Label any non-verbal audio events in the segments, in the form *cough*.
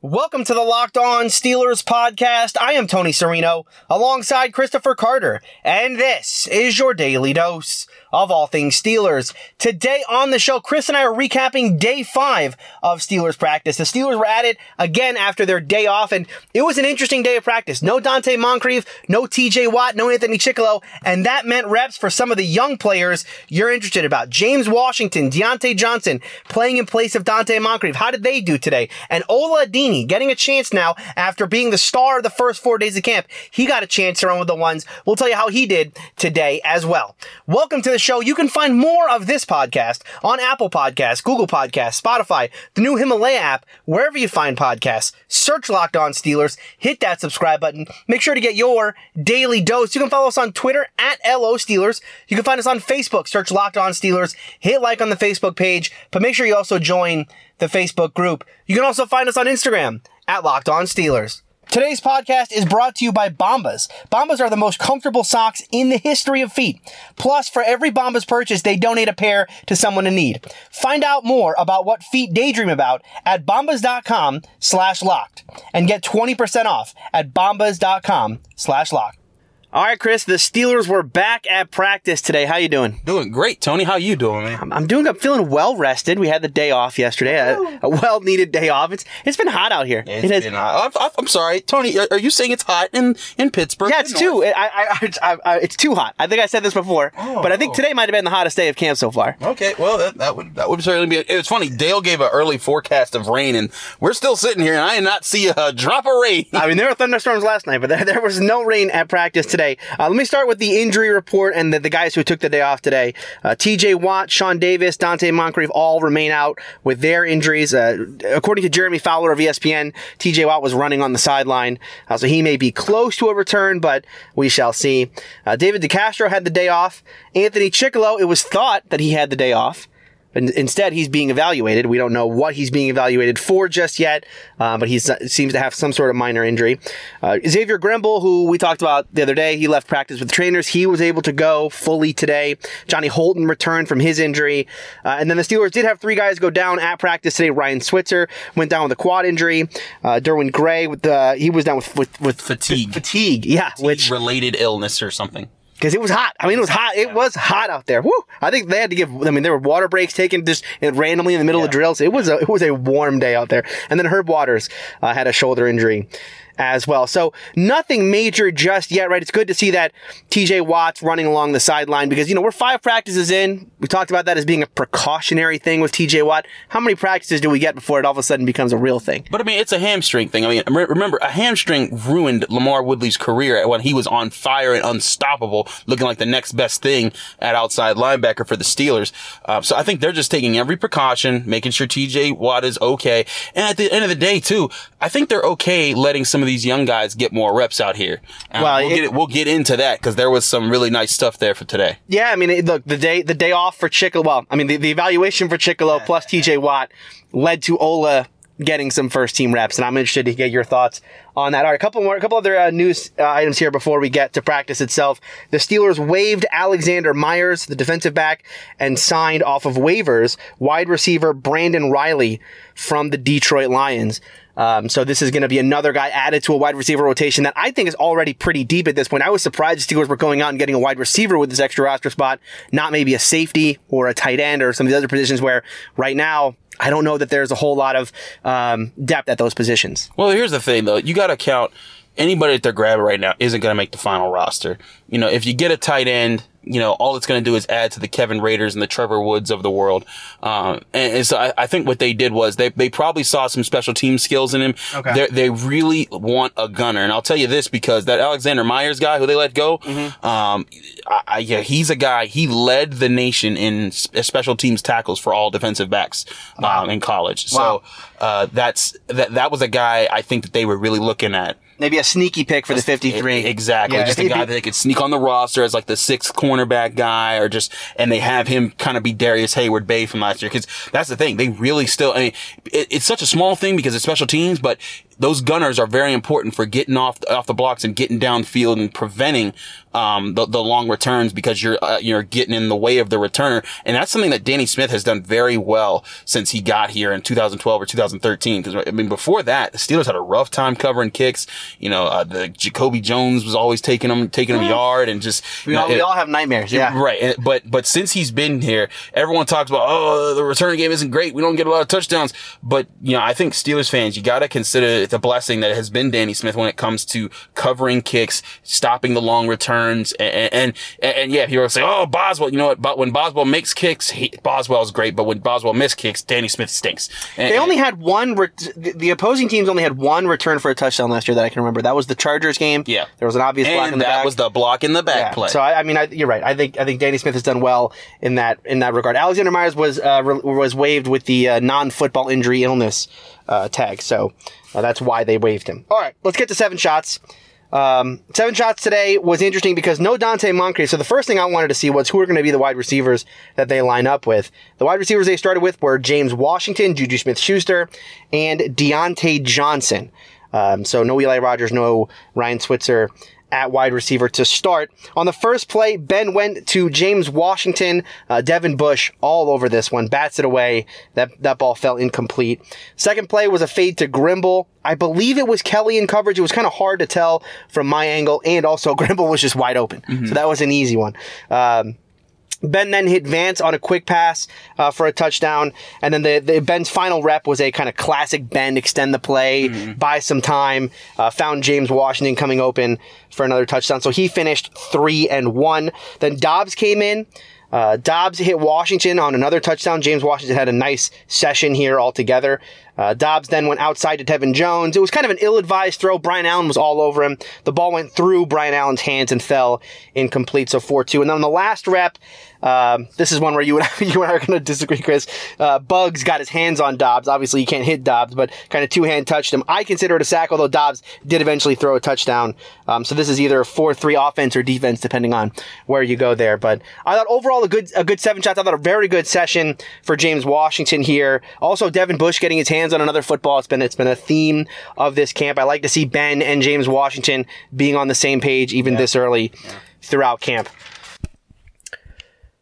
Welcome to the Locked On Steelers podcast. I am Tony Serino alongside Christopher Carter, and this is your daily dose of all things Steelers. Today on the show, Chris and I are recapping day five of Steelers practice. The Steelers were at it again after their day off, and it was an interesting day of practice. No Donte Moncrief, no TJ Watt, no Anthony Chickillo, and that meant reps for some of the young players you're interested about. James Washington, Diontae Johnson playing in place of Donte Moncrief. How did they do today? And Ola Adeniyi getting a chance now after being the star of the first four days of camp. He got a chance to run with the ones. We'll tell you how he did today as well. Welcome to the show. You can find more of this podcast on Apple Podcasts, Google Podcasts, Spotify, the new Himalaya app, wherever you find podcasts. Search Locked On Steelers, hit that subscribe button. Make sure to get your daily dose. You can follow us on Twitter at LO Steelers. You can find us on Facebook, search Locked On Steelers, hit like on the Facebook page, but make sure you also join the Facebook group. You can also find us on Instagram at Locked On Steelers. Today's podcast is brought to you by Bombas. Bombas are the most comfortable socks in the history of feet. Plus, for every Bombas purchase, they donate a pair to someone in need. Find out more about what feet daydream about at bombas.com slash locked and get 20% off at bombas.com slash locked. All right, Chris, the Steelers were back at practice today. How you doing? Doing great, Tony. How you doing, man? I'm, I'm doing. I'm feeling well rested. We had the day off yesterday, a, a well needed day off. It's it's been hot out here. It's it has, been hot. I'm, I'm sorry, Tony. Are, are you saying it's hot in in Pittsburgh? yeah, it's too. I, I, it's, I, I, it's too hot. I think I said this before, Oh, but I think oh. today might have been the hottest day of camp so far. Okay, well that, that would that would certainly be. It. It's funny. Dale gave an early forecast of rain, and we're still sitting here, and I did not see a drop of rain. I mean, there were thunderstorms last night, but there, there was no rain at practice today. Uh, let me start with the injury report and the, the guys who took the day off today. Uh, TJ Watt, Sean Davis, Donte Moncrief all remain out with their injuries. Uh, according to Jeremy Fowler of ESPN, TJ Watt was running on the sideline, uh, so he may be close to a return, but we shall see. Uh, David DeCastro had the day off. Anthony Chickillo, it was thought that he had the day off. In- Instead, he's being evaluated. We don't know what he's being evaluated for just yet, uh, but he seems to have some sort of minor injury. Uh, Xavier Grimble, who we talked about the other day, he left practice with the trainers. He was able to go fully today. Johnny Holton returned from his injury. Uh, and then the Steelers did have three guys go down at practice today. Ryan Switzer went down with a quad injury. Uh, Derwin Gray, with the, he was down with, with, with Fatigue. Fatigue, yeah, which related illness or something. Because it was hot. I mean, it was hot. It was hot out there. Woo! I think they had to give. I mean, there were water breaks taken just randomly in the middle of drills. It was a it was a warm day out there. And then Herb Waters uh, had a shoulder injury as well. So nothing major just yet, right? It's good to see that TJ Watt's running along the sideline because, you know, we're five practices in. We talked about that as being a precautionary thing with TJ Watt. How many practices do we get before it all of a sudden becomes a real thing? But I mean, it's a hamstring thing. I mean, remember, a hamstring ruined LaMarr Woodley's career when he was on fire and unstoppable, looking like the next best thing at outside linebacker for the Steelers. Uh, so I think they're just taking every precaution, making sure TJ Watt is okay. And at the end of the day, too, I think they're okay letting some of these young guys get more reps out here. Uh, Well, we'll, it- get we'll get into that because there was some really nice stuff there for today. Yeah, I mean, it, look, the day the day off for Chickillo. Well, I mean, the, the evaluation for Chickillo plus TJ Watt led to Ola getting some first team reps, and I'm interested to get your thoughts on that. All right, a couple more, a couple other uh, news uh, items here before we get to practice itself. The Steelers waived Alexander Myers, the defensive back, and signed off of waivers wide receiver Brandon Riley from the Detroit Lions. Um, so this is going to be another guy added to a wide receiver rotation that I think is already pretty deep at this point. I was surprised the Steelers were going out and getting a wide receiver with this extra roster spot, not maybe a safety or a tight end or some of the other positions where right now I don't know that there's a whole lot of um, depth at those positions. Well, here's the thing though. You got to count anybody that they're grabbing right now isn't going to make the final roster. You know, if you get a tight end, you know, all it's going to do is add to the Kevin Raders and the Trevor Woods of the world. Um, and, and so I, I think what they did was they, they probably saw some special team skills in him. Okay. They're, they really want a gunner. And I'll tell you this because that Alexander Myers guy who they let go, Mm-hmm. um, I, I, yeah, he's a guy, he led the nation in s- special teams tackles for all defensive backs, um, in college. Wow. So, uh, that's, that, that was a guy I think that they were really looking at. Maybe a sneaky pick for the 53. Exactly. Yeah, just a he- guy that they could sneak on the roster as like the sixth cornerback guy or just, and they have him kind of be Darrius Heyward-Bey from last year. Cause that's the thing. They really still, I mean, it, it's such a small thing because it's special teams, but those gunners are very important for getting off off the blocks and getting downfield and preventing um, the, the long returns because you're uh, you're getting in the way of the returner, and that's something that Danny Smith has done very well since he got here in 2012 or 2013. Because I mean, before that, the Steelers had a rough time covering kicks. You know, uh, the Jacoby Jones was always taking them taking them yard and just we all, it, we all have nightmares. Yeah, right. And, but but since he's been here, everyone talks about oh the return game isn't great. We don't get a lot of touchdowns. But you know, I think Steelers fans, you got to consider it a blessing that has been Danny Smith when it comes to covering kicks, stopping the long returns, and and, and, and yeah, people say oh Boswell, you know what? But when Boswell makes kicks, he, Boswell's great. But when Boswell misses kicks, Danny Smith stinks. And, they only had one. Re- the opposing teams only had one return for a touchdown last year that I can remember. That was the Chargers game. Yeah, there was an obvious block in the that back. was the block in the back Yeah. play. So I, I mean, I, you're right. I think I think Danny Smith has done well in that in that regard. Alexander Myers was uh, re- was waived with the uh, non-football injury illness uh, tag, so uh, that's why they waived him. All right, let's get to seven shots. Um, seven shots today was interesting because no Donte Moncrief. So the first thing I wanted to see was who are going to be the wide receivers that they line up with. The wide receivers they started with were James Washington, Juju Smith-Schuster, and Diontae Johnson. Um, so no Eli Rogers, no Ryan Switzer at wide receiver to start. On the first play, Ben went to James Washington, uh, Devin Bush all over this one, bats it away. That, that ball fell incomplete. Second play was a fade to Grimble. I believe it was Kelly in coverage. It was kind of hard to tell from my angle, and also *laughs* Grimble was just wide open. So that was an easy one. Um, Ben then hit Vance on a quick pass uh, for a touchdown, and then the, the Ben's final rep was a kind of classic Ben extend the play, buy some time, uh, found James Washington coming open for another touchdown. So he finished three and one. Then Dobbs came in. Uh, Dobbs hit Washington on another touchdown. James Washington had a nice session here altogether. Uh, Dobbs then went outside to Tevin Jones. It was kind of an ill-advised throw. Brian Allen was all over him. The ball went through Brian Allen's hands and fell incomplete. So 4-2. And then on the last rep, um, this is one where you and I, *laughs* you and I are going to disagree, Chris. Uh, Bugs got his hands on Dobbs. Obviously, you can't hit Dobbs, but kind of two-hand touched him. I consider it a sack, although Dobbs did eventually throw a touchdown. Um, so this is either a 4-3 offense or defense, depending on where you go there. But I thought overall a good, a good seven shots. I thought a very good session for James Washington here. Also, Devin Bush getting his hands on another football. It's been, it's been a theme of this camp. I like to see Ben and James Washington being on the same page even this early throughout camp.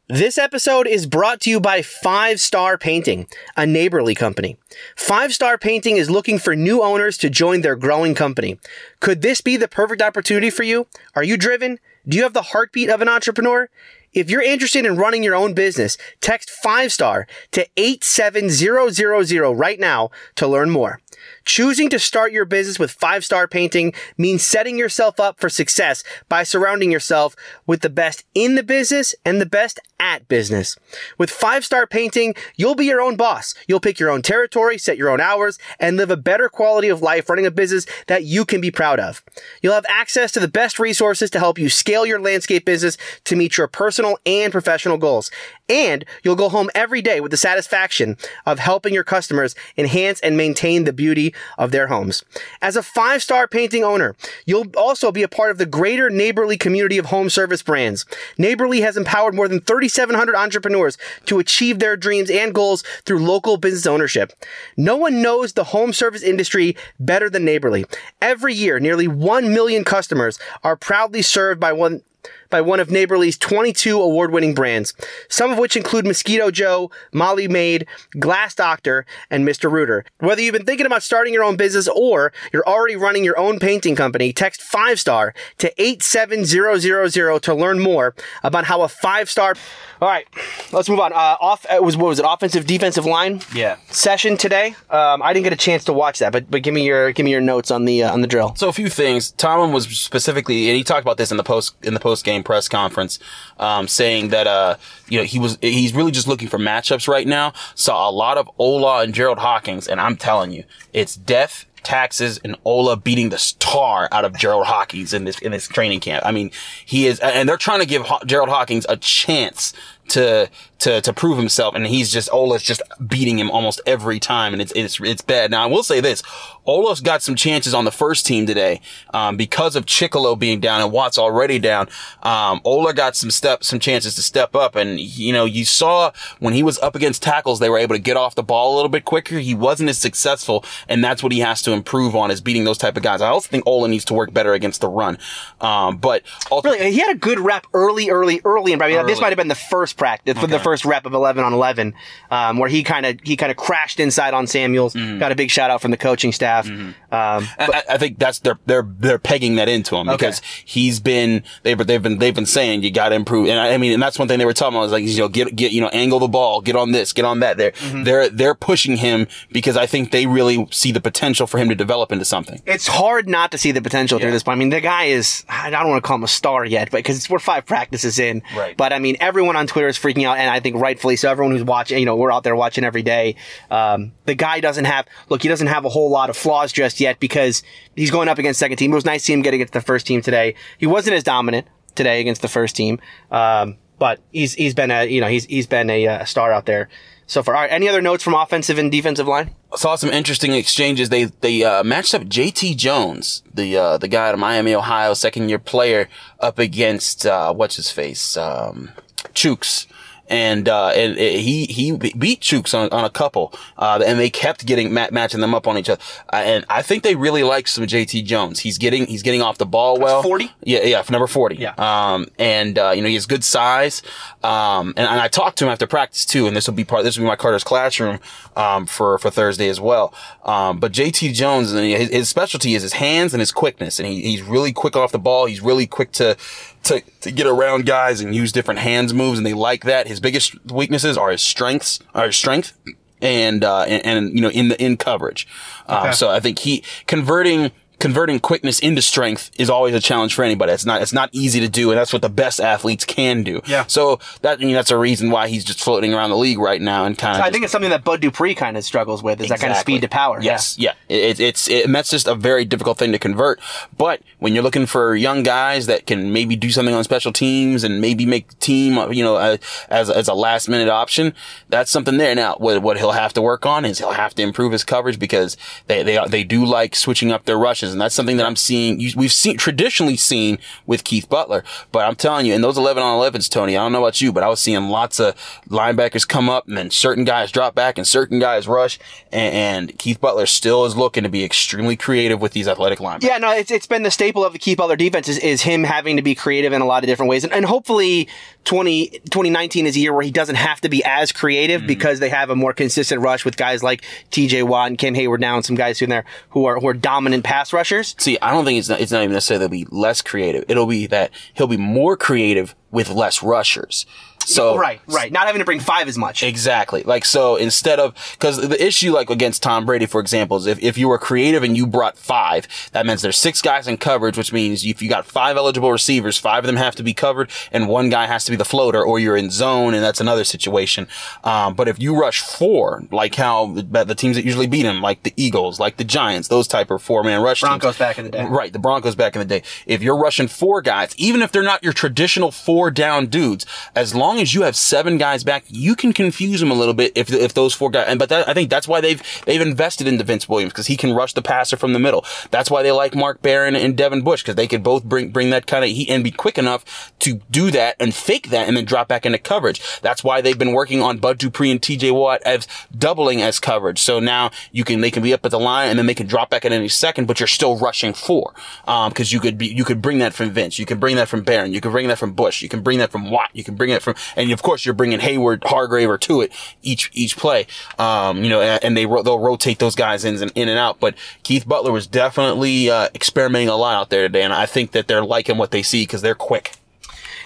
This episode is brought to you by Five Star Painting, a neighborly company. Five Star Painting is looking for new owners to join their growing company. Could this be the perfect opportunity for you? Are you driven? Do you have the heartbeat of an entrepreneur? If you're interested in running your own business, text 5 star to 87000 right now to learn more. Choosing to start your business with five star painting means setting yourself up for success by surrounding yourself with the best in the business and the best at business. With five star painting, you'll be your own boss. You'll pick your own territory, set your own hours, and live a better quality of life running a business that you can be proud of. You'll have access to the best resources to help you scale your landscape business to meet your personal and professional goals. And you'll go home every day with the satisfaction of helping your customers enhance and maintain the beauty of their homes. As a five star painting owner, you'll also be a part of the greater Neighborly community of home service brands. Neighborly has empowered more than 3,700 entrepreneurs to achieve their dreams and goals through local business ownership. No one knows the home service industry better than Neighborly. Every year, nearly 1 million customers are proudly served by one by one of Neighborly's 22 award-winning brands, some of which include Mosquito Joe, Molly Maid, Glass Doctor, and Mr. Rooter. Whether you've been thinking about starting your own business or you're already running your own painting company, text 5-star to 87000 to learn more about how a 5-star All right, let's move on. Uh, off uh, was what was it? Offensive defensive line Yeah. session today. Um, I didn't get a chance to watch that, but but give me your give me your notes on the uh, on the drill. So a few things. Tomlin was specifically, and he talked about this in the post in the post game press conference, um, saying that uh, you know he was he's really just looking for matchups right now. Saw a lot of Ola and Gerald Hawkins, and I'm telling you, it's death. Taxes and Ola beating the star out of Gerald Hawkins in this in this training camp. I mean, he is, and they're trying to give Gerald Hawkins a chance to to to prove himself, and he's just Ola's just beating him almost every time, and it's it's it's bad. Now I will say this: Ola's got some chances on the first team today um, because of Chickillo being down and Watts already down. Um, Ola got some step some chances to step up, and you know you saw when he was up against tackles, they were able to get off the ball a little bit quicker. He wasn't as successful, and that's what he has to improve on is beating those type of guys. I also think Ola needs to work better against the run. Um, but ultimately, Really, he had a good rep early, early, early. And I mean, this might have been the first practice, the first rep of eleven on eleven, um, where he kind of he kind of crashed inside on Samuels. Mm-hmm. Got a big shout out from the coaching staff. Um, I, I- I think that's they're they're they're pegging that into him because he's been they've they've been they've been saying you got to improve and I, I mean and that's one thing they were talking about was like you know get get you know angle the ball get on this get on that they're Mm-hmm. they're they're pushing him because I think they really see the potential for him to develop into something. it's hard not to see the potential through Yeah. this point. I mean, the guy is, I don't want to call him a star yet, but because we're five practices in. Right. But I mean, everyone on Twitter is freaking out, and I think rightfully so. Everyone who's watching, you know, we're out there watching every day. Um, the guy doesn't have, look, he doesn't have a whole lot of flaws just yet because he's going up against second team. It was nice to see him get against the first team today. He wasn't as dominant today against the first team. Um, but he's, he's been a, you know, he's, he's been a, uh star out there so far. All right. Any other notes from offensive and defensive line? saw some interesting exchanges. They they uh, matched up JT Jones, the uh, the guy out of Miami, Ohio, second year player, up against uh, what's his face, um, Chooks. And, uh, and he, he beat Chooks on, on a couple, uh, and they kept getting, ma- matching them up on each other. Uh, and I think they really like some JT Jones. He's getting, he's getting off the ball well. 40? Yeah, yeah, for number 40. Yeah. Um, and, uh, you know, he has good size. Um, and, and I talked to him after practice too, and this will be part, this will be my Carter's classroom, um, for, for Thursday as well. Um, but JT Jones, his, his specialty is his hands and his quickness. And he, he's really quick off the ball. He's really quick to, to, to get around guys and use different hands moves. And they like that. His biggest weaknesses are his strengths, are his strength and, uh, and, and, you know, in the, in coverage. Um, so I think he converting, converting quickness into strength is always a challenge for anybody. It's not, it's not easy to do. And that's what the best athletes can do. Yeah. So that, I mean, that's a reason why he's just floating around the league right now and kind of. I think it's something that Bud Dupree kind of struggles with is that kind of speed to power. Yes, yeah. It, it's it, and that's just a very difficult thing to convert. But when you're looking for young guys that can maybe do something on special teams and maybe make the team, you know, uh, as as a last minute option, that's something there. Now, what what he'll have to work on is he'll have to improve his coverage because they they they do like switching up their rushes, and that's something that I'm seeing. We've seen traditionally seen with Keith Butler, but I'm telling you, in those 11 on 11s, Tony, I don't know about you, but I was seeing lots of linebackers come up and then certain guys drop back and certain guys rush, and, and Keith Butler still is looking to be extremely creative with these athletic linebackers. Yeah, no, it's, it's been the staple of the Keith Butler defense is, is him having to be creative in a lot of different ways. And, and hopefully 20, 2019 is a year where he doesn't have to be as creative Mm-hmm. because they have a more consistent rush with guys like TJ Watt and Cam Heyward now and some guys in there who are, who are dominant pass rushers. See, I don't think it's not, it's not even necessarily they'll be less creative. It'll be that he'll be more creative with less rushers. So *laughs* Right, right. Not having to bring five as much. Exactly. Like, so instead of, cause the issue, like against Tom Brady, for example, is if, if you were creative and you brought five, that means there's six guys in coverage, which means if you got five eligible receivers, five of them have to be covered and one guy has to be the floater or you're in zone and that's another situation. Um, but if you rush four, like how the, teams that usually beat them, like the Eagles, like the Giants, those type of four man rush teams. Broncos back in the day. Right, the Broncos back in the day. If you're rushing four guys, even if they're not your traditional four down dudes, as long as you have seven guys back, you can confuse them a little bit if if those four guys. And but that, I think that's why they've they've invested into Vince Williams because he can rush the passer from the middle. That's why they like Mark Barron and Devin Bush because they could both bring bring that kind of heat and be quick enough to do that and fake that and then drop back into coverage. That's why they've been working on Bud Dupree and T.J. Watt as doubling as coverage. So now you can they can be up at the line and then they can drop back at any second, but you're still rushing four. Um, because you could be you could bring that from Vince, you can bring that from Barron, you can bring that from Bush, you can bring that from Watt, you can bring it from, and of course you're bringing Heyward, Hargrave, to it each each play. Um, you know, and, and they they'll rotate those guys in and in and out. But Keith Butler was definitely uh, experimenting a lot out there today, and I think that they're liking what they see because they're quick.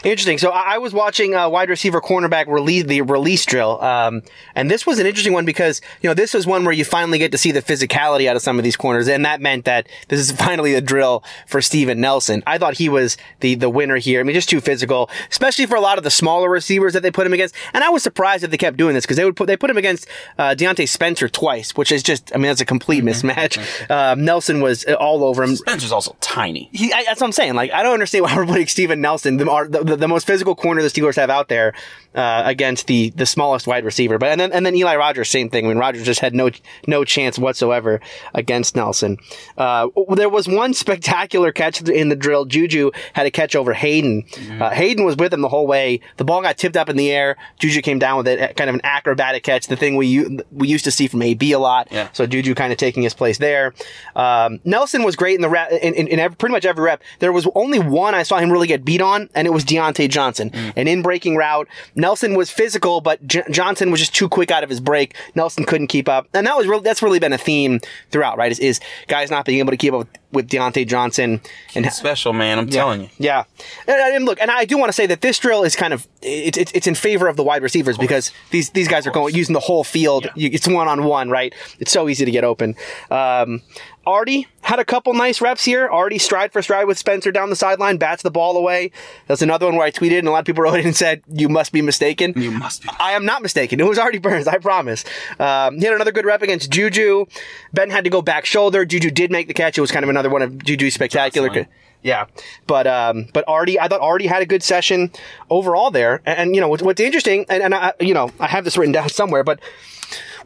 Interesting. So I I was watching uh, wide receiver cornerback release the release drill, um, and this was an interesting one because you know this was one where you finally get to see the physicality out of some of these corners, and that meant that this is *laughs* finally a drill for Steven Nelson. I thought he was the the winner here. I mean, just too physical, especially for a lot of the smaller receivers that they put him against. And I was surprised that they kept doing this because they would put they put him against uh, Diontae Spencer twice, which is just I mean that's a complete mismatch. Um, Nelson was all over him. Spencer's also tiny. He, I, that's what I'm saying. Like, I don't understand *laughs* why we're putting Steven Nelson, the, the, the, the most physical corner the Steelers have out there uh, against the the smallest wide receiver. But and then and then Eli Rogers, same thing. I mean, Rogers just had no no chance whatsoever against Nelson. Uh, there was one spectacular catch in the drill. Juju had a catch over Haden. Uh, Haden was with him the whole way. The ball got tipped up in the air. Juju came down with it, kind of an acrobatic catch, the thing we we used to see from AB a lot. Yeah. So Juju kind of taking his place there. Um, Nelson was great in the rep, in, in, in every, pretty much every rep. There was only one I saw him really get beat on, and it was Diontae Johnson. An in breaking route. Nelson was physical, but J- Johnson was just too quick out of his break. Nelson couldn't keep up, and that was really that's really been a theme throughout, right? Is, is guys not being able to keep up with, with Diontae Johnson and Special man, I'm telling you. yeah, and, and look, and I do want to say that this drill is kind of it's it's it's in favor of the wide receivers because these these guys are going using the whole field. Yeah. You, it's one on one, right? It's so easy to get open. Um, Artie had a couple nice reps here. Artie stride for stride with Spencer down the sideline, bats the ball away. That's another one where I tweeted and a lot of people *laughs* wrote in and said, "You must be mistaken." You must be. I am not mistaken. It was Artie Burns, I promise. Um, he had another good rep against Juju. Ben had to go back shoulder. Juju did make the catch. It was kind of another one of Juju's spectacular. Yeah, but um, but Artie, I thought Artie had a good session overall there. And, and, you know what's, what's interesting, and, and I, you know I have this written down somewhere, but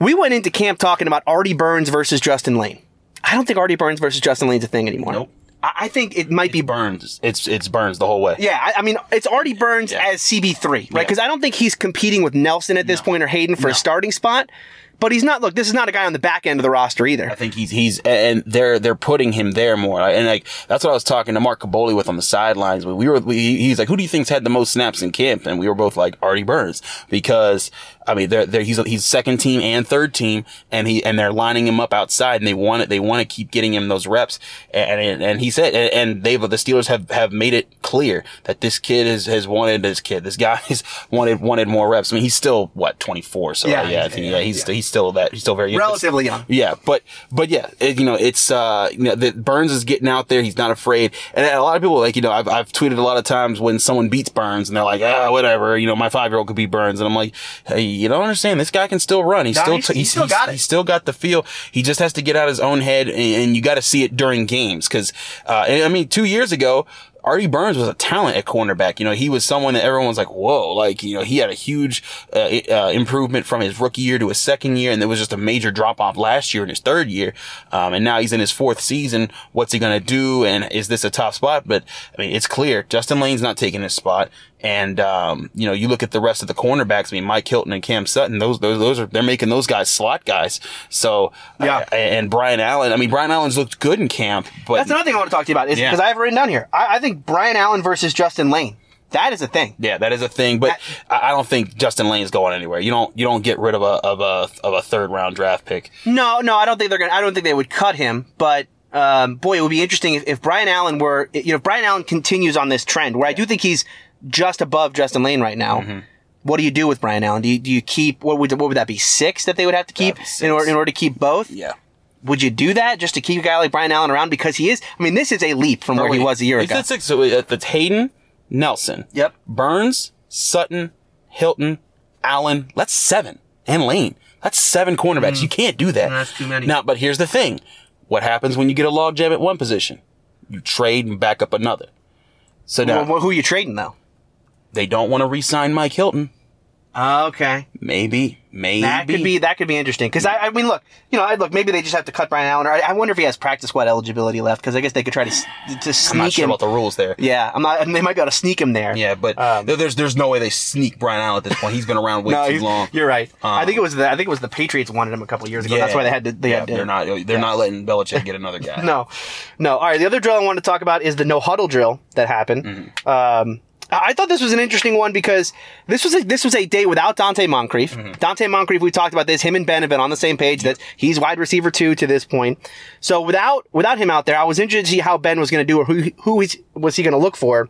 we went into camp talking about Artie Burns versus Justin Layne. I don't think Artie Burns versus Justin Layne's a thing anymore. Nope. I, I think it might be Burns. It's it's Burns the whole way. yeah, I, I mean, it's Artie Burns Yeah. as CB3, right? Yeah. Because I don't think he's competing with Nelson at this point or Haden for a starting spot. But he's not. Look, this is not a guy on the back end of the roster either. I think he's he's and they're they're putting him there more and like that's what I was talking to Mark Kaboly with on the sidelines. We were we, he's like, who do you think's had the most snaps in camp? And we were both like Artie Burns because I mean they're, they're he's he's second team and third team and he and they're lining him up outside and they want it they want to keep getting him those reps and and, and he said and, and they've the Steelers have have made it clear that this kid has has wanted this kid this guy *laughs* has wanted wanted more reps. I mean he's still what 24 so Yeah, yeah, yeah I think yeah, he's he's still that he's still very. Relatively young. Yeah, but but yeah, it, you know, it's uh, you know, that Burns is getting out there. He's not afraid, and a lot of people like you know, I've I've tweeted a lot of times when someone beats Burns, and they're like, ah, whatever, you know, my five year old could beat Burns, and I'm like, hey, you don't understand, this guy can still run. He's No, still he's- t- he's still got it. He's still got the feel. He just has to get out his own head, and, and you got to see it during games, because uh, I mean, two years ago. Artie Burns was a talent at cornerback. You know, he was someone that everyone's like, whoa, like, you know, he had a huge, uh, uh, improvement from his rookie year to his second year. And there was just a major drop off last year in his third year. Um, and now he's in his fourth season. What's he going to do? And is this a tough spot? But I mean, it's clear Justin Layne's not taking his spot. And, um, you know, you look at the rest of the cornerbacks. I mean, Mike Hilton and Cam Sutton, those, those, those are, they're making those guys slot guys. So, Yeah. uh, and Brian Allen, I mean, Brian Allen's looked good in camp, but That's another thing I want to talk to you about is Yeah. because I have it written down here. I, I think Brian Allen versus Justin Layne. That is a thing. Yeah, that is a thing, but I I don't think Justin Layne's going anywhere. You don't you don't get rid of a of a of a third round draft pick. No, no, I don't think they're gonna. I don't think they would cut him. But um, boy, it would be interesting if, if Brian Allen were. You know, if Brian Allen continues on this trend, where I do think he's just above Justin Layne right now. Mm-hmm. What do you do with Brian Allen? Do you, do you keep what would what would that be six that they would have to keep in order in order to keep both? Yeah. Would you do that just to keep a guy like Brian Allen around because he is? I mean, this is a leap from where he was a year ago. six. So uh, that's Haden, Nelson, Yep. Burns, Sutton, Hilton, Allen. That's seven, and Layne. That's seven cornerbacks. You can't do that. Mm. That's too many. Now, but here's the thing: what happens when you get a logjam at one position? You trade and back up another. So now Well, who are you trading though? They don't want to re-sign Mike Hilton. Okay. Maybe, maybe That could be that could be interesting because I, I mean, look, you know, I look maybe they just have to cut Brian Allen, or I, I wonder if he has practice squad eligibility left because I guess they could try to to I'm sneak not sure him. about the rules there. yeah, I'm not. They might be able to sneak him there. Yeah, but Um, there's there's no way they sneak Brian Allen at this point. He's been around way *laughs* No, too long. you're right. I Um, think it was the I think it was the Patriots wanted him a couple years ago. That's why they had to. They yeah, had to, they're not they're yeah. not letting Belichick get another *laughs* guy. No, no. All right. The other drill I wanted to talk about is the no huddle drill that happened. Mm-hmm. Um, I thought this was an interesting one because this was a, this was a day without Donte Moncrief. Mm-hmm. Donte Moncrief, we talked about this. Him and Ben have been on the same page that he's wide receiver two to this point. So without without him out there, I was interested to see how Ben was going to do or who who was he going to look for.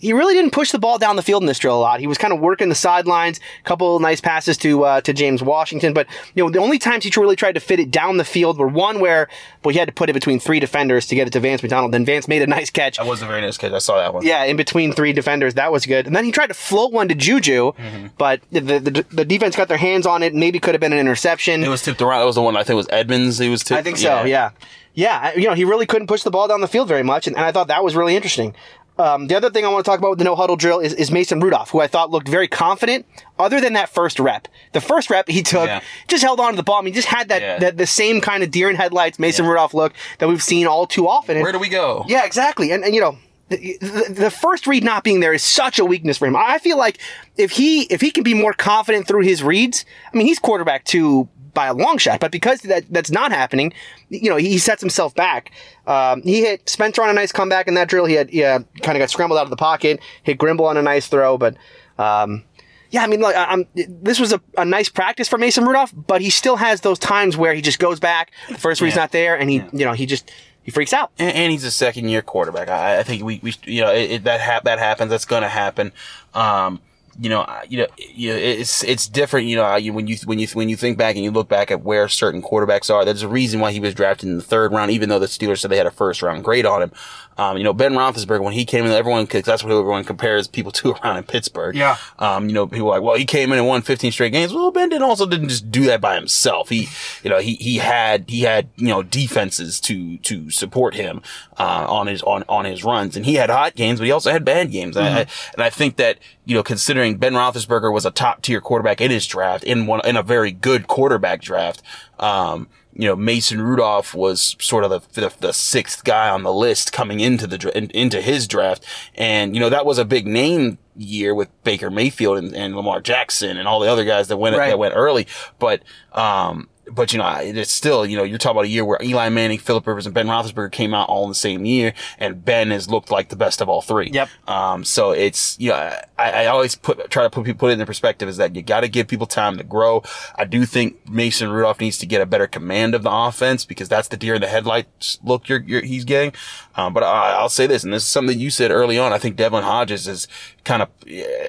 He really didn't push the ball down the field in this drill a lot. He was kind of working the sidelines, a couple nice passes to uh, to James Washington, but you know the only times he really tried to fit it down the field were one where well he had to put it between three defenders to get it to Vance McDonald. Then Vance made a nice catch. That was a very nice catch. I saw that one. Yeah, in between three defenders, that was good. And then he tried to float one to Juju, Mm-hmm. but the, the the defense got their hands on it. Maybe could have been an interception. It was tipped around. That was the one I think it was Edmunds. He was tipped. I think so. Yeah. yeah, You know, he really couldn't push the ball down the field very much, and, and I thought that was really interesting. Um, the other thing I want to talk about with the no huddle drill is, is Mason Rudolph, who I thought looked very confident. Other than that first rep, the first rep he took Yeah. just held on to the ball. I mean, just had that, Yeah. that the same kind of deer in headlights Mason Rudolph look that we've seen all too often. And- Where do we go? yeah, exactly. And, and you know, the, the, the first read not being there is such a weakness for him. I feel like if he if he can be more confident through his reads, I mean, he's quarterback two by a long shot, but because that that's not happening, you know, he sets himself back. Um, he hit Spencer on a nice comeback in that drill. He had yeah, kind of got scrambled out of the pocket, hit Grimble on a nice throw, but. Um, yeah, I mean, I- I'm, this was a, a nice practice for Mason Rudolph, but he still has those times where he just goes back, the first read's Yeah. not there, and he, you know, he just, he freaks out. and, and he's a second year quarterback. I, I think we, we, you know, it, it, that hap- that happens. That's going to happen. Um, you know, you know, it's it's different. You know, when you when you when you think back and you look back at where certain quarterbacks are, there's a reason why he was drafted in the third round, even though the Steelers said they had a first round grade on him. Um, you know, Ben Roethlisberger when he came in, everyone cause that's what everyone compares people to *laughs* around in Pittsburgh. Yeah. Um, you know, people are like, well, he came in and won 15 straight games. Well, Ben didn't also didn't just do that by himself. He, you know, he, he had, he had, you know, defenses to, to support him, uh, on his, on, on his runs. And he had hot games, but he also had bad games. And, I, and I think that, you know, considering Ben Roethlisberger was a top tier quarterback in his draft, in one, in a very good quarterback draft, um, you know, Mason Rudolph was sort of the, the, the sixth guy on the list coming into the, in- into his draft. And, you know, that was a big name year with Baker Mayfield and, and Lamar Jackson and all the other guys that went, Right. that went early. But, um, but you know, it's still, you know, you're talking about a year where Eli Manning, Philip Rivers, and Ben Roethlisberger came out all in the same year, and Ben has looked like the best of all three. Yep. Um, so it's, you know, I, I always put, try to put people, put it in perspective is that you got to give people time to grow. I do think Mason Rudolph needs to get a better command of the offense because that's the deer in the headlights look you're, you're he's getting. Um, but I, I'll say this, and this is something you said early on. I think Devlin Hodges is kind of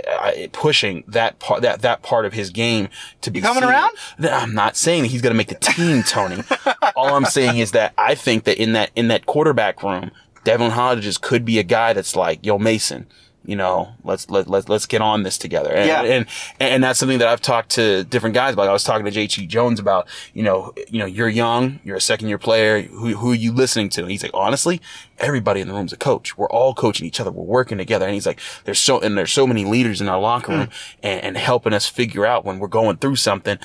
uh, pushing that part, that, that part of his game to be coming seen. around? I'm not saying that he's going to make the team, Tony. *laughs* All I'm saying is that I think that in that in that quarterback room, Devlin Hodges could be a guy that's like, "Yo, Mason, you know, let's let let let's get on this together." And, Yeah. and and that's something that I've talked to different guys about. I was talking to J.T. Jones about, you know, you know, you're young, you're a second year player. Who who are you listening to? And he's like, honestly, everybody in the room's a coach. We're all coaching each other. We're working together. And he's like, there's so and there's so many leaders in our locker hmm. room and, and helping us figure out when we're going through something.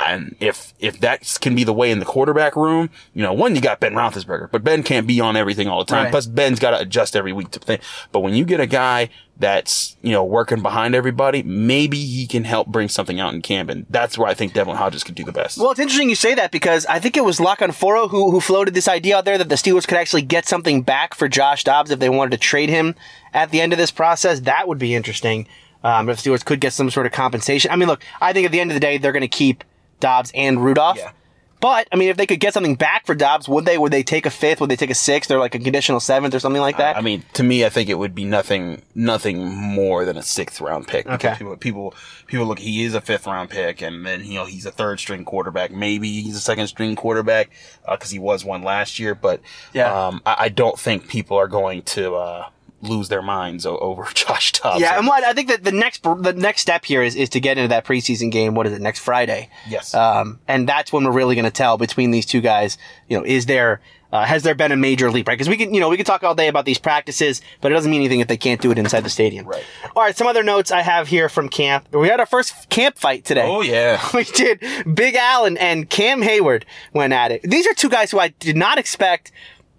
And if, if that can be the way in the quarterback room, you know, one, you got Ben Roethlisberger, but Ben can't be on everything all the time. Right. Plus Ben's got to adjust every week to think. But when you get a guy that's, you know, working behind everybody, maybe he can help bring something out in camp. And that's where I think Devlin Hodges could do the best. Well, it's interesting you say that because I think it was La Canfora who who floated this idea out there that the Steelers could actually get something back for Josh Dobbs if they wanted to trade him at the end of this process. That would be interesting. Um, if the Steelers could get some sort of compensation. I mean, look, I think at the end of the day they're going to keep Dobbs and Rudolph. Yeah. But I mean, if they could get something back for Dobbs, would they? Would they take a fifth? Would they take a sixth? Or like a conditional seventh or something like that? I mean, to me, I think it would be nothing, nothing more than a sixth round pick. Okay. People, people, people look. He is a fifth round pick, and then you know he's a third string quarterback. Maybe he's a second string quarterback because he was one last year. But Yeah. um, I, I don't think people are going to uh, lose their minds over *laughs* Josh Dobbs. yeah, and what I think that the next the next step here is is to get into that preseason game. What is it next Friday? Yes. Um, and that's when we're really going to tell between these two guys. You know, is there uh, has there been a major leap? Right? Because we can you know we can talk all day about these practices, but it doesn't mean anything if they can't do it inside the stadium. Right. All right. Some other notes I have here from camp. We had our first camp fight today. oh yeah. *laughs* We did. Big Al and, and Cam Heyward went at it. These are two guys who I did not expect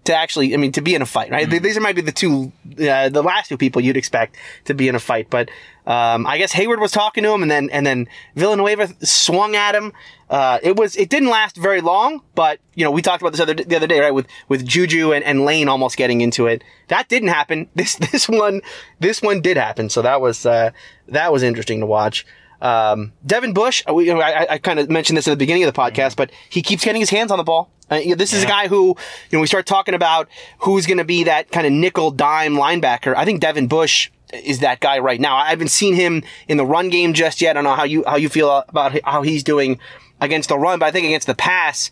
to actually, I mean, to be in a fight, right? These are might be the two, uh, the last two people you'd expect to be in a fight. But, um, I guess Heyward was talking to him and then, and then Villanueva swung at him. Uh, it was, it didn't last very long, but, you know, we talked about this other, the other day, right? With, with Juju and, and Layne almost getting into it. That didn't happen. *laughs* This, this one, this one did happen. So that was, uh, that was interesting to watch. Um, Devin Bush, we, you know, I, I kind of mentioned this at the beginning of the podcast, but he keeps getting his hands on the ball. Uh, this is a guy who, you know, we start talking about who's going to be that kind of nickel dime linebacker. I think Devin Bush is that guy right now. I haven't seen him in the run game just yet. I don't know how you, how you feel about how he's doing against the run, but I think against the pass,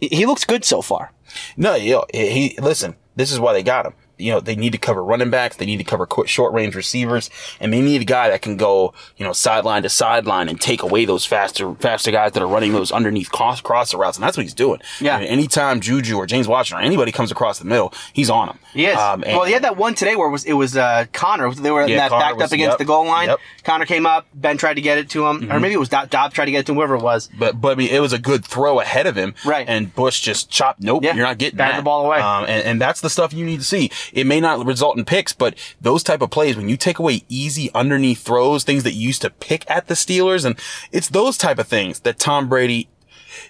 he- looks good so far. No, you know, he, he- listen. This is why they got him you know, they need to cover running backs. They need to cover short range receivers and they need a guy that can go, you know, sideline to sideline and take away those faster, faster guys that are running those underneath cross, crosser routes. And that's what he's doing. Yeah. I mean, anytime Juju or James Washington or anybody comes across the middle, he's on them. He is. Um, well, he had that one today where it was it was uh, Connor. They were Yeah, that Connor backed was- up against yep, the goal line. yep. Connor came up. Ben tried to get it to him, or maybe it was Dob Dob tried to get it to him, whoever it was. But but I mean, it was a good throw ahead of him, Right. And Bush just chopped. Nope, Yeah. you're not getting Batted that. the ball away. Um, and, and that's the stuff you need to see. It may not result in picks, but those type of plays when you take away easy underneath throws, things that you used to pick at the Steelers, and it's those type of things that Tom Brady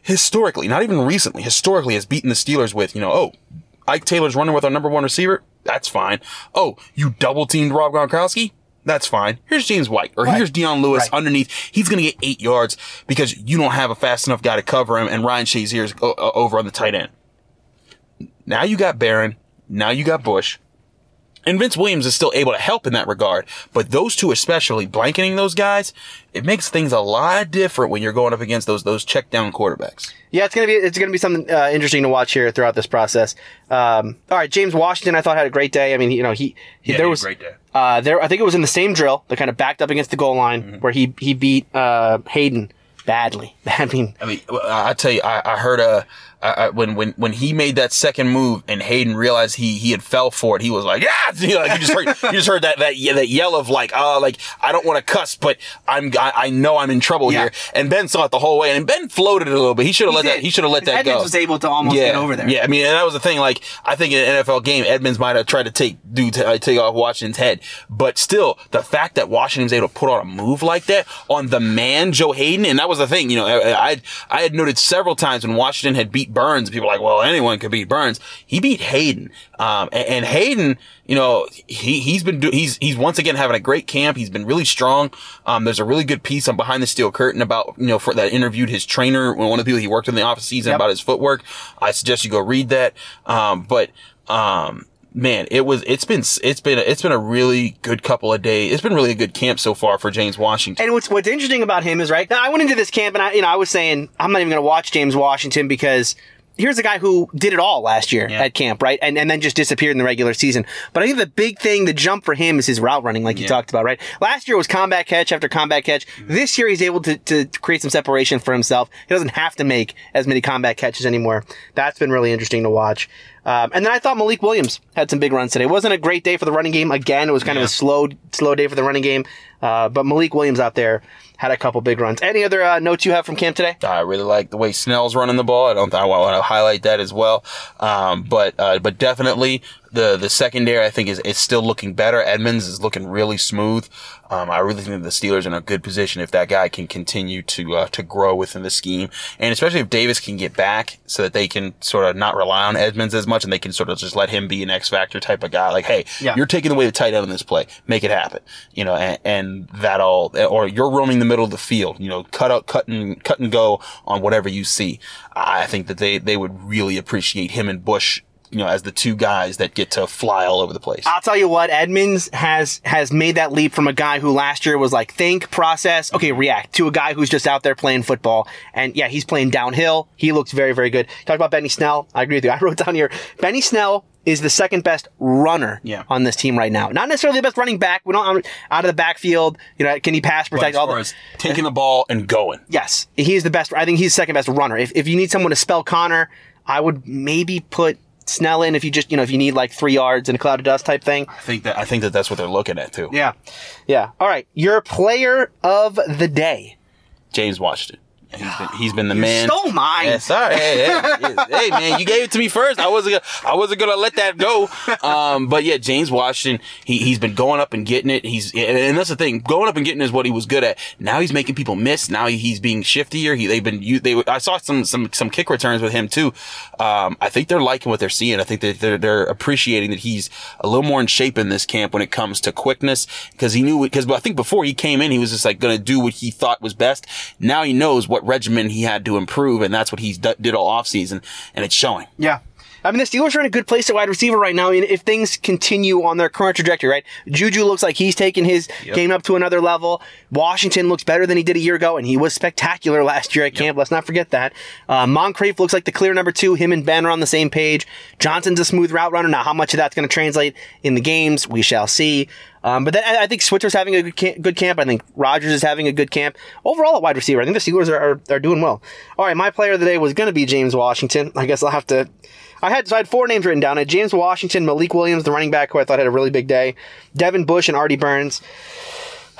historically, not even recently, historically has beaten the Steelers with. You know, oh, Ike Taylor's running with our number one receiver. That's fine. Oh, you double teamed Rob Gronkowski. That's fine. Here's James White or here's Dion Lewis Right. underneath. He's going to get eight yards because you don't have a fast enough guy to cover him and Ryan Shazier's o- uh, o- uh, over on the tight end. Now you got Barron. Now you got Bush. And Vince Williams is still able to help in that regard. But those two, especially blanketing those guys, it makes things a lot different when you're going up against those, those check down quarterbacks. Yeah, it's gonna be it's gonna be something uh, interesting to watch here throughout this process. Um, all right, James Washington, I thought had a great day. I mean, you know, he, he there was day. uh, there. I think it was in the same drill. They kind of backed up against the goal line Mm-hmm. where he he beat uh, Haden badly. *laughs* I mean, I mean, I I tell you, I, I heard a I, when when when he made that second move and Haden realized he he had fell for it, he was like, yeah, *laughs* you, know, like, you just heard you just heard that that that yell of like, uh, like I don't want to cuss, but I'm I, I know I'm in trouble Yeah. here. And Ben saw it the whole way, and Ben floated it a little bit. He should have let that he should have let that Edmunds go. was able to almost get over there. Yeah, I mean, and that was the thing. Like, I think in an NFL game, Edmunds might have tried to take do t- uh, take off Washington's head, but still, the fact that Washington was able to put on a move like that on the man Joe Haden, and that was the thing. You know, I I, I had noted several times when Washington had beat Burns, people were like, well, anyone could beat Burns. He beat Haden, um, and, and Haden, you know, he he's been do- he's he's once again having a great camp. He's been really strong. Um, there's a really good piece on behind the steel curtain about you know for that interviewed his trainer, one of the people he worked in the office season Yep. about his footwork. I suggest you go read that. Um, but, um, man, it was, it's been, it's been, it's been a really good couple of days. It's been really a good camp so far for James Washington. And what's what's interesting about him is right now I went into this camp and I you know I was saying I'm not even going to watch James Washington because here's a guy who did it all last year Yeah. at camp right and and then just disappeared in the regular season. But I think the big thing the jump for him is his route running like you Yeah. talked about right. Last year was combat catch after combat catch. Mm-hmm. This year he's able to to create some separation for himself. He doesn't have to make as many combat catches anymore. That's been really interesting to watch. Um, and then I thought Malik Williams had some big runs today. It wasn't a great day for the running game. Again, it was kind of a slow, slow day for the running game. Uh, but Malik Williams out there had a couple big runs. Any other uh, notes you have from camp today? I really like the way Snell's running the ball. I don't. I want to highlight that as well. Um, but uh, but definitely the the secondary I think is is still looking better. Edmunds is looking really smooth. Um, I really think the Steelers are in a good position if that guy can continue to uh, to grow within the scheme, and especially if Davis can get back so that they can sort of not rely on Edmunds as much and they can sort of just let him be an X factor type of guy. Like, hey, Yeah. you're taking away the tight end in this play, make it happen. You know, and, and that all, or you're roaming the middle of the field. You know, cut out, cut and cut and go on whatever you see. I think that they they would really appreciate him and Bush. You know, as the two guys that get to fly all over the place. I'll tell you what, Edmunds has has made that leap from a guy who last year was like think, process, okay, react to a guy who's just out there playing football. And yeah, he's playing downhill. He looks very, very good. Talk about Benny Snell. I agree with you. *laughs* I wrote down here, Benny Snell is the second best runner Yeah. on this team right now. Not necessarily the best running back. We don't out of the backfield. You know, can he pass protect all the taking the ball and going. Yes, he's the best. I think he's the second best runner. If, if you need someone to spell Connor, I would maybe put Snell in if you just, you know, if you need like three yards in a cloud of dust type thing. I think that I think that that's what they're looking at too. Yeah. Yeah. All right. Your player of the day. James Washington. He's been, *sighs* he's been the man. stole mine. Yeah, sorry. Hey, hey, *laughs* hey, man, you gave it to me first. I wasn't. Gonna, I wasn't gonna let that go. Um, but yeah, James Washington. He he's been going up and getting it. He's and that's the thing. Going up and getting is what he was good at. Now he's making people miss. Now he's being shiftier. He they've been you they. I saw some some some kick returns with him too. Um, I think they're liking what they're seeing. I think that they're they're appreciating that he's a little more in shape in this camp when it comes to quickness because he knew because I think before he came in he was just like gonna do what he thought was best. Now he knows what regimen he had to improve, and that's what he's d- did all offseason, and it's showing. Yeah. I mean, the Steelers are in a good place at wide receiver right now. And if things continue on their current trajectory, right? Juju looks like he's taken his Yep. game up to another level. Washington looks better than he did a year ago, and he was spectacular last year at camp. Let's not forget that. Uh, Moncrief looks like the clear number two. Him and Ben are on the same page. Johnson's a smooth route runner. Now, how much of that's going to translate in the games, we shall see. Um, but then I I think Switzer's having a good camp, good camp. I think Rogers is having a good camp. Overall, at wide receiver, I think the Steelers are, are, are doing well. All right, my player of the day was going to be James Washington. I guess I'll have to. I had so I had four names written down. I James Washington, Malik Williams, the running back who I thought had a really big day, Devin Bush, and Artie Burns. *sighs*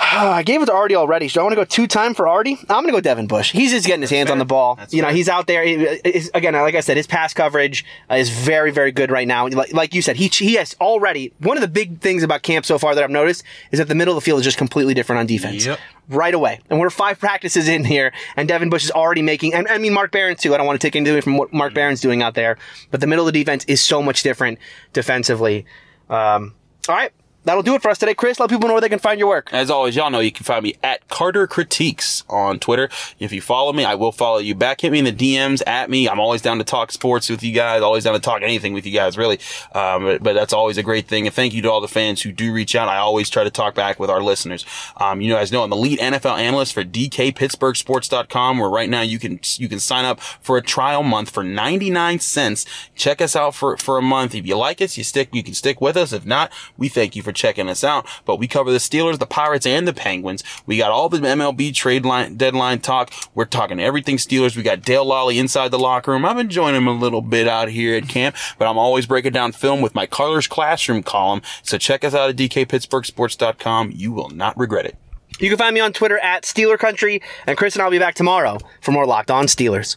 I gave it to Artie already. So I want to go two time for Artie. I'm going to go Devin Bush. He's just getting his hands on the ball. That's you know, fair. he's out there. He- he's- again, like I said, his pass coverage uh, is very, very good right now. Like, like you said, he he has already one of the big things about camp so far that I've noticed is that the middle of the field is just completely different on defense. Yep. Right away, and we're five practices in here, and Devin Bush is already making. And I mean, Mark Barron too. I don't want to take anything from what Mark Barron's doing out there, but the middle of the defense is so much different defensively. Um, all right, that'll do it for us today. Chris, let people know where they can find your work. As always, y'all know you can find me at Carter Critiques on Twitter. If you follow me, I will follow you back. Hit me in the DMs at me. I'm always down to talk sports with you guys. Always down to talk anything with you guys, really. Um, but, but that's always a great thing. And thank you to all the fans who do reach out. I always try to talk back with our listeners. Um, you guys know I'm the lead NFL analyst for DKPittsburghSports.com, where right now you can you can sign up for a trial month for 99 cents. Check us out for for a month. If you like us, you stick you can stick with us. If not, we thank you for checking us out. But we cover the Steelers, the Pirates, and the Penguins. We got all the MLB trade line deadline talk. We're talking everything Steelers. We got Dale Lolley inside the locker room. I've been joining him a little bit out here at camp, but I'm always breaking down film with my Colors Classroom column. So check us out at DKPittsburghSports.com. You will not regret it. You can find me on Twitter at Steeler Country, and Chris and I'll be back tomorrow for more Locked On Steelers.